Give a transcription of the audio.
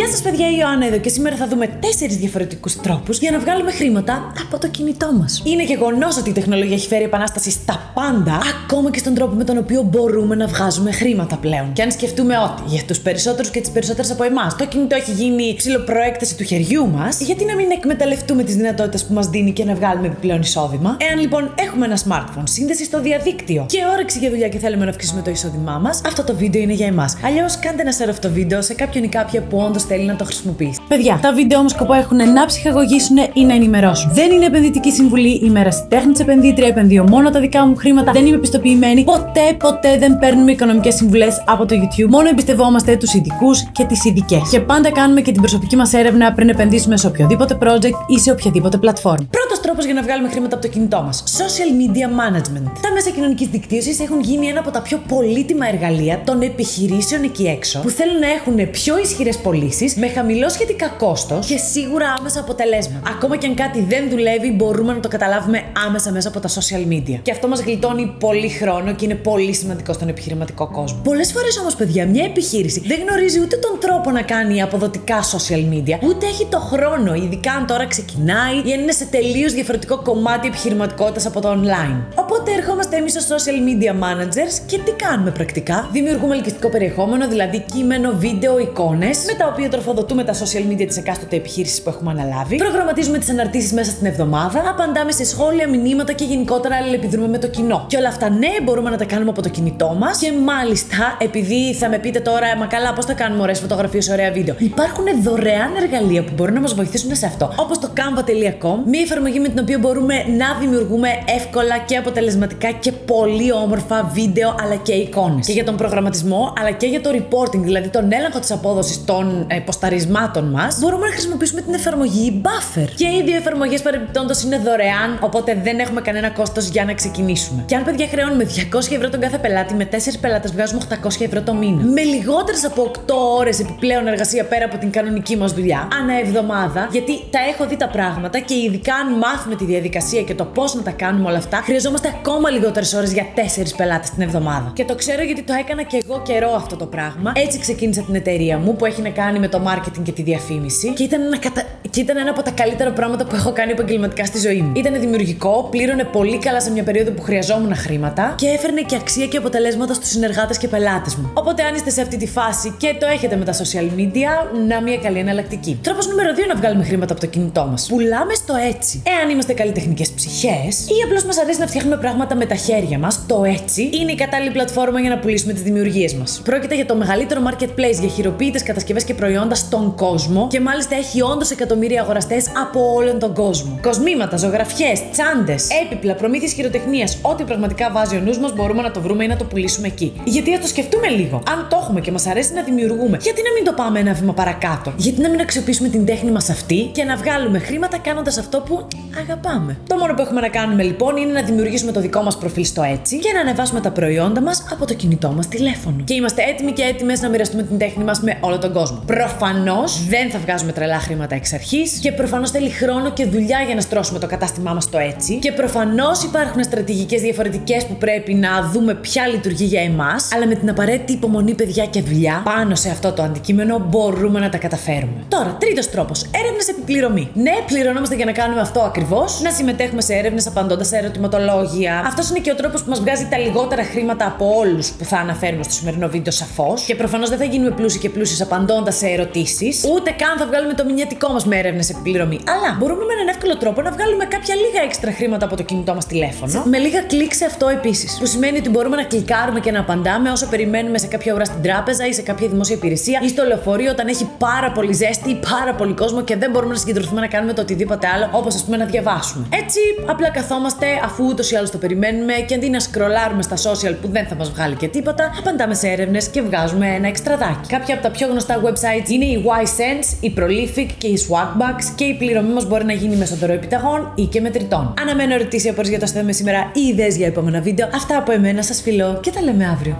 Γεια σας, παιδιά, η Ιωάννα εδώ και σήμερα θα δούμε τέσσερις διαφορετικούς τρόπους για να βγάλουμε χρήματα από το κινητό μας. Είναι γεγονός ότι η τεχνολογία έχει φέρει επανάσταση στα πάντα, ακόμα και στον τρόπο με τον οποίο μπορούμε να βγάζουμε χρήματα πλέον. Και αν σκεφτούμε ότι για τους περισσότερους και τις περισσότερες από εμάς το κινητό έχει γίνει ψηλοπροέκταση του χεριού μας, γιατί να μην εκμεταλλευτούμε τις δυνατότητες που μας δίνει και να βγάλουμε επιπλέον εισόδημα; Εάν λοιπόν έχουμε ένα smartphone, σύνδεση στο διαδίκτυο και όρεξη για δουλειά και θέλουμε να αυξήσουμε το εισόδημά μας, αυτό το βίντεο είναι για εμάς. Αλλιώς κάντε ένα share αυτό το βίντεο σε κάποιον ή κάποια που όντως θέλει να το χρησιμοποιήσει. Παιδιά, τα βίντεο όμω σκοπό έχουν να ψυχαγωγήσουν ή να ενημερώσουν. Δεν είναι επενδυτική συμβουλή, η μέρα στη τέχνη της επενδύτρια, επενδύω μόνο τα δικά μου χρήματα, δεν είμαι πιστοποιημένη. Ποτέ, ποτέ δεν παίρνουμε οικονομικές συμβουλές από το YouTube. Μόνο εμπιστευόμαστε τους ειδικούς και τις ειδικές. Και πάντα κάνουμε και την προσωπική μας έρευνα πριν επενδύσουμε σε οποιοδήποτε project ή σε οποιαδήποτε πλατφόρμα. Πρώτος τρόπος για να βγάλουμε χρήματα από το κινητό μας. Social media management. Τα μέσα κοινωνικής δικτύωσης έχουν γίνει ένα από τα πιο πολύτιμα εργαλεία των επιχειρήσεων εκεί έξω που θέλουν να έχουν πιο ισχυρές πωλήσει με χαμηλό σχετικά κόστος και σίγουρα άμεσα αποτελέσματα. Ακόμα και αν κάτι δεν δουλεύει, μπορούμε να το καταλάβουμε άμεσα μέσα από τα social media. Και αυτό μας γλιτώνει πολύ χρόνο και είναι πολύ σημαντικό στον επιχειρηματικό κόσμο. Πολλές φορές όμως, παιδιά, μια επιχείρηση δεν γνωρίζει ούτε τον τρόπο να κάνει αποδοτικά social media, ούτε έχει το χρόνο, ειδικά αν τώρα ξεκινάει ή αν είναι σε τελείως διαφορετικό κομμάτι επιχειρηματικότητας από το online. Οπότε ερχόμαστε εμείς ως social media managers και τι κάνουμε πρακτικά; Δημιουργούμε ελκυστικό περιεχόμενο, δηλαδή κείμενο, βίντεο, εικόνες, με τα οποία τροφοδοτούμε τα social media της εκάστοτε επιχείρησης που έχουμε αναλάβει. Προγραμματίζουμε τις αναρτήσεις μέσα στην εβδομάδα, απαντάμε σε σχόλια, μηνύματα και γενικότερα αλληλεπιδρούμε με το κοινό. Και όλα αυτά, ναι, μπορούμε να τα κάνουμε από το κινητό μας και μάλιστα, επειδή θα με πείτε τώρα, μα καλά, πώς θα κάνουμε ωραίες φωτογραφίες, ωραία βίντεο. Υπάρχουν δωρεάν εργαλεία που μπορούν να μας βοηθήσουν σε αυτό, όπως το canva.com, μια εφαρμογή με την οποία μπορούμε να δημιουργούμε εύκολα και αποτελεσματικά και πολύ όμορφα βίντεο αλλά και εικόνες. Και για τον προγραμματισμό αλλά και για το reporting, δηλαδή τον έλεγχο της απόδοσης των ε, ποσταρισμάτων μας, μπορούμε να χρησιμοποιήσουμε την εφαρμογή Buffer. Και οι δύο εφαρμογές παρεμπιπτόντως είναι δωρεάν, οπότε δεν έχουμε κανένα κόστος για να ξεκινήσουμε. Και αν παιδιά χρεώνουμε 200 ευρώ τον κάθε πελάτη, με 4 πελάτες βγάζουμε 800 ευρώ το μήνα. Με λιγότερες από 8 ώρες επιπλέον εργασία πέρα από την κανονική μας δουλειά, ανά εβδομάδα, γιατί τα έχω δει τα πράγματα και ειδικά αν μάθουμε τη διαδικασία και το πώς να τα κάνουμε όλα αυτά, χρειαζόμαστε ακόμα λιγότερες ώρες για 4 πελάτες την εβδομάδα. Και το ξέρω γιατί το έκανα και εγώ καιρό αυτό το πράγμα. Έτσι ξεκίνησα την εταιρεία μου που έχει να κάνει με το marketing και τη διαφήμιση. Και ήταν ένα, κατα... και ήταν ένα από τα καλύτερα πράγματα που έχω κάνει επαγγελματικά στη ζωή μου. Ήταν δημιουργικό, πλήρωνε πολύ καλά σε μια περίοδο που χρειαζόμουν χρήματα και έφερνε και αξία και αποτελέσματα στους συνεργάτες και πελάτες μου. Οπότε αν είστε σε αυτή τη φάση και το έχετε με τα social media, να μια καλή εναλλακτική. Τρόπος νούμερο 2 να βγάλουμε χρήματα από το κινητό μας. Πουλάμε στο έτσι. Εάν είμαστε καλλιτεχνικές ψυχές ή απλώς μας αρέσει να φτιάχνουμε πράγματα με τα χέρια μας, το έτσι είναι η κατάλληλη πλατφόρμα για να πουλήσουμε τις δημιουργίες μας. Πρόκειται για το μεγαλύτερο marketplace για χειροποίητες κατασκευές και προϊόντα στον κόσμο και μάλιστα έχει όντως εκατομμύρια αγοραστές από όλον τον κόσμο. Κοσμήματα, ζωγραφιές, τσάντες, έπιπλα, προμήθειες χειροτεχνίας, ό,τι πραγματικά βάζει ο νους μας μπορούμε να το βρούμε ή να το πουλήσουμε εκεί. Γιατί ας το σκεφτούμε λίγο. Αν το έχουμε και μας αρέσει να δημιουργούμε, γιατί να μην το πάμε ένα βήμα παρακάτω; Γιατί να μην αξιοποιήσουμε την τέχνη μας αυτή και να βγάλουμε χρήματα κάνοντας αυτό που αγαπάμε; Το μόνο που έχουμε να κάνουμε λοιπόν είναι να δημιουργήσουμε το δικό μας προφίλ στο έτσι και να ανεβάσουμε τα προϊόντα μας από το κινητό μας τηλέφωνο. Και είμαστε έτοιμοι και έτοιμες να μοιραστούμε την τέχνη μας με όλο τον κόσμο. Προφανώς δεν θα βγάζουμε τρελά χρήματα εξ αρχής και προφανώς θέλει χρόνο και δουλειά για να στρώσουμε το κατάστημά μας στο έτσι. Και προφανώς υπάρχουν στρατηγικές διαφορετικές που πρέπει να δούμε ποια λειτουργεί για εμάς, αλλά με την απαραίτητη υπομονή, παιδιά και δουλειά πάνω σε αυτό το αντικείμενο μπορούμε να τα καταφέρουμε. Τώρα, τρίτος τρόπος. Έρευνες επιπληρωμή. Ναι, πληρωνόμαστε για να κάνουμε αυτό ακριβώς, να συμμετέχουμε σε έρευνες απαντώντας σε ερωτηματολόγια. Αυτός είναι και ο τρόπος που μας βγάζει τα λιγότερα χρήματα από όλους που θα αναφέρουμε στο σημερινό βίντεο σαφώς. Και προφανώς δεν θα γίνουμε πλούσιοι και πλούσιοι απαντώντας σε ερωτήσεις, ούτε καν θα βγάλουμε το μηνιατικό μας με έρευνες επιπληρωμή. Αλλά μπορούμε με έναν εύκολο τρόπο να βγάλουμε κάποια λίγα έξτρα χρήματα από το κινητό μας τηλέφωνο. Με λίγα κλικ σε αυτό επίσης. Που σημαίνει ότι μπορούμε να κλικάρουμε και να απαντάμε όσο περιμένουμε σε κάποια ώρα στην τράπεζα ή σε κάποια δημόσια υπηρεσία ή στο λεωφορείο όταν έχει πάρα πολύ ζέστη ή πάρα πολύ κόσμο και δεν μπορούμε να συγκεντρωθούμε να κάνουμε το οτιδήποτε άλλο, όπως ας πούμε να διαβάσουμε. Έτσι, απλά καθόμαστε αφού ούτως ή άλλως το περιμένουμε και αντί να σκρολάρουμε στα social που δεν θα μας βγάλει και τίποτα, απαντάμε σε έρευνες και βγάζουμε ένα εξτραδάκι. Κάποια από τα πιο γνωστά websites είναι η YSense, η Prolific και η Swagbucks και η πληρωμή μας μπορεί να γίνει μέσω επιταγών ή και μετρητών. Αναμένω ερωτήσεις από για το θέμα σήμερα ή ιδέες για επόμενα βίντεο. Αυτά από εμένα σας φιλώ και τα λέμε αύριο.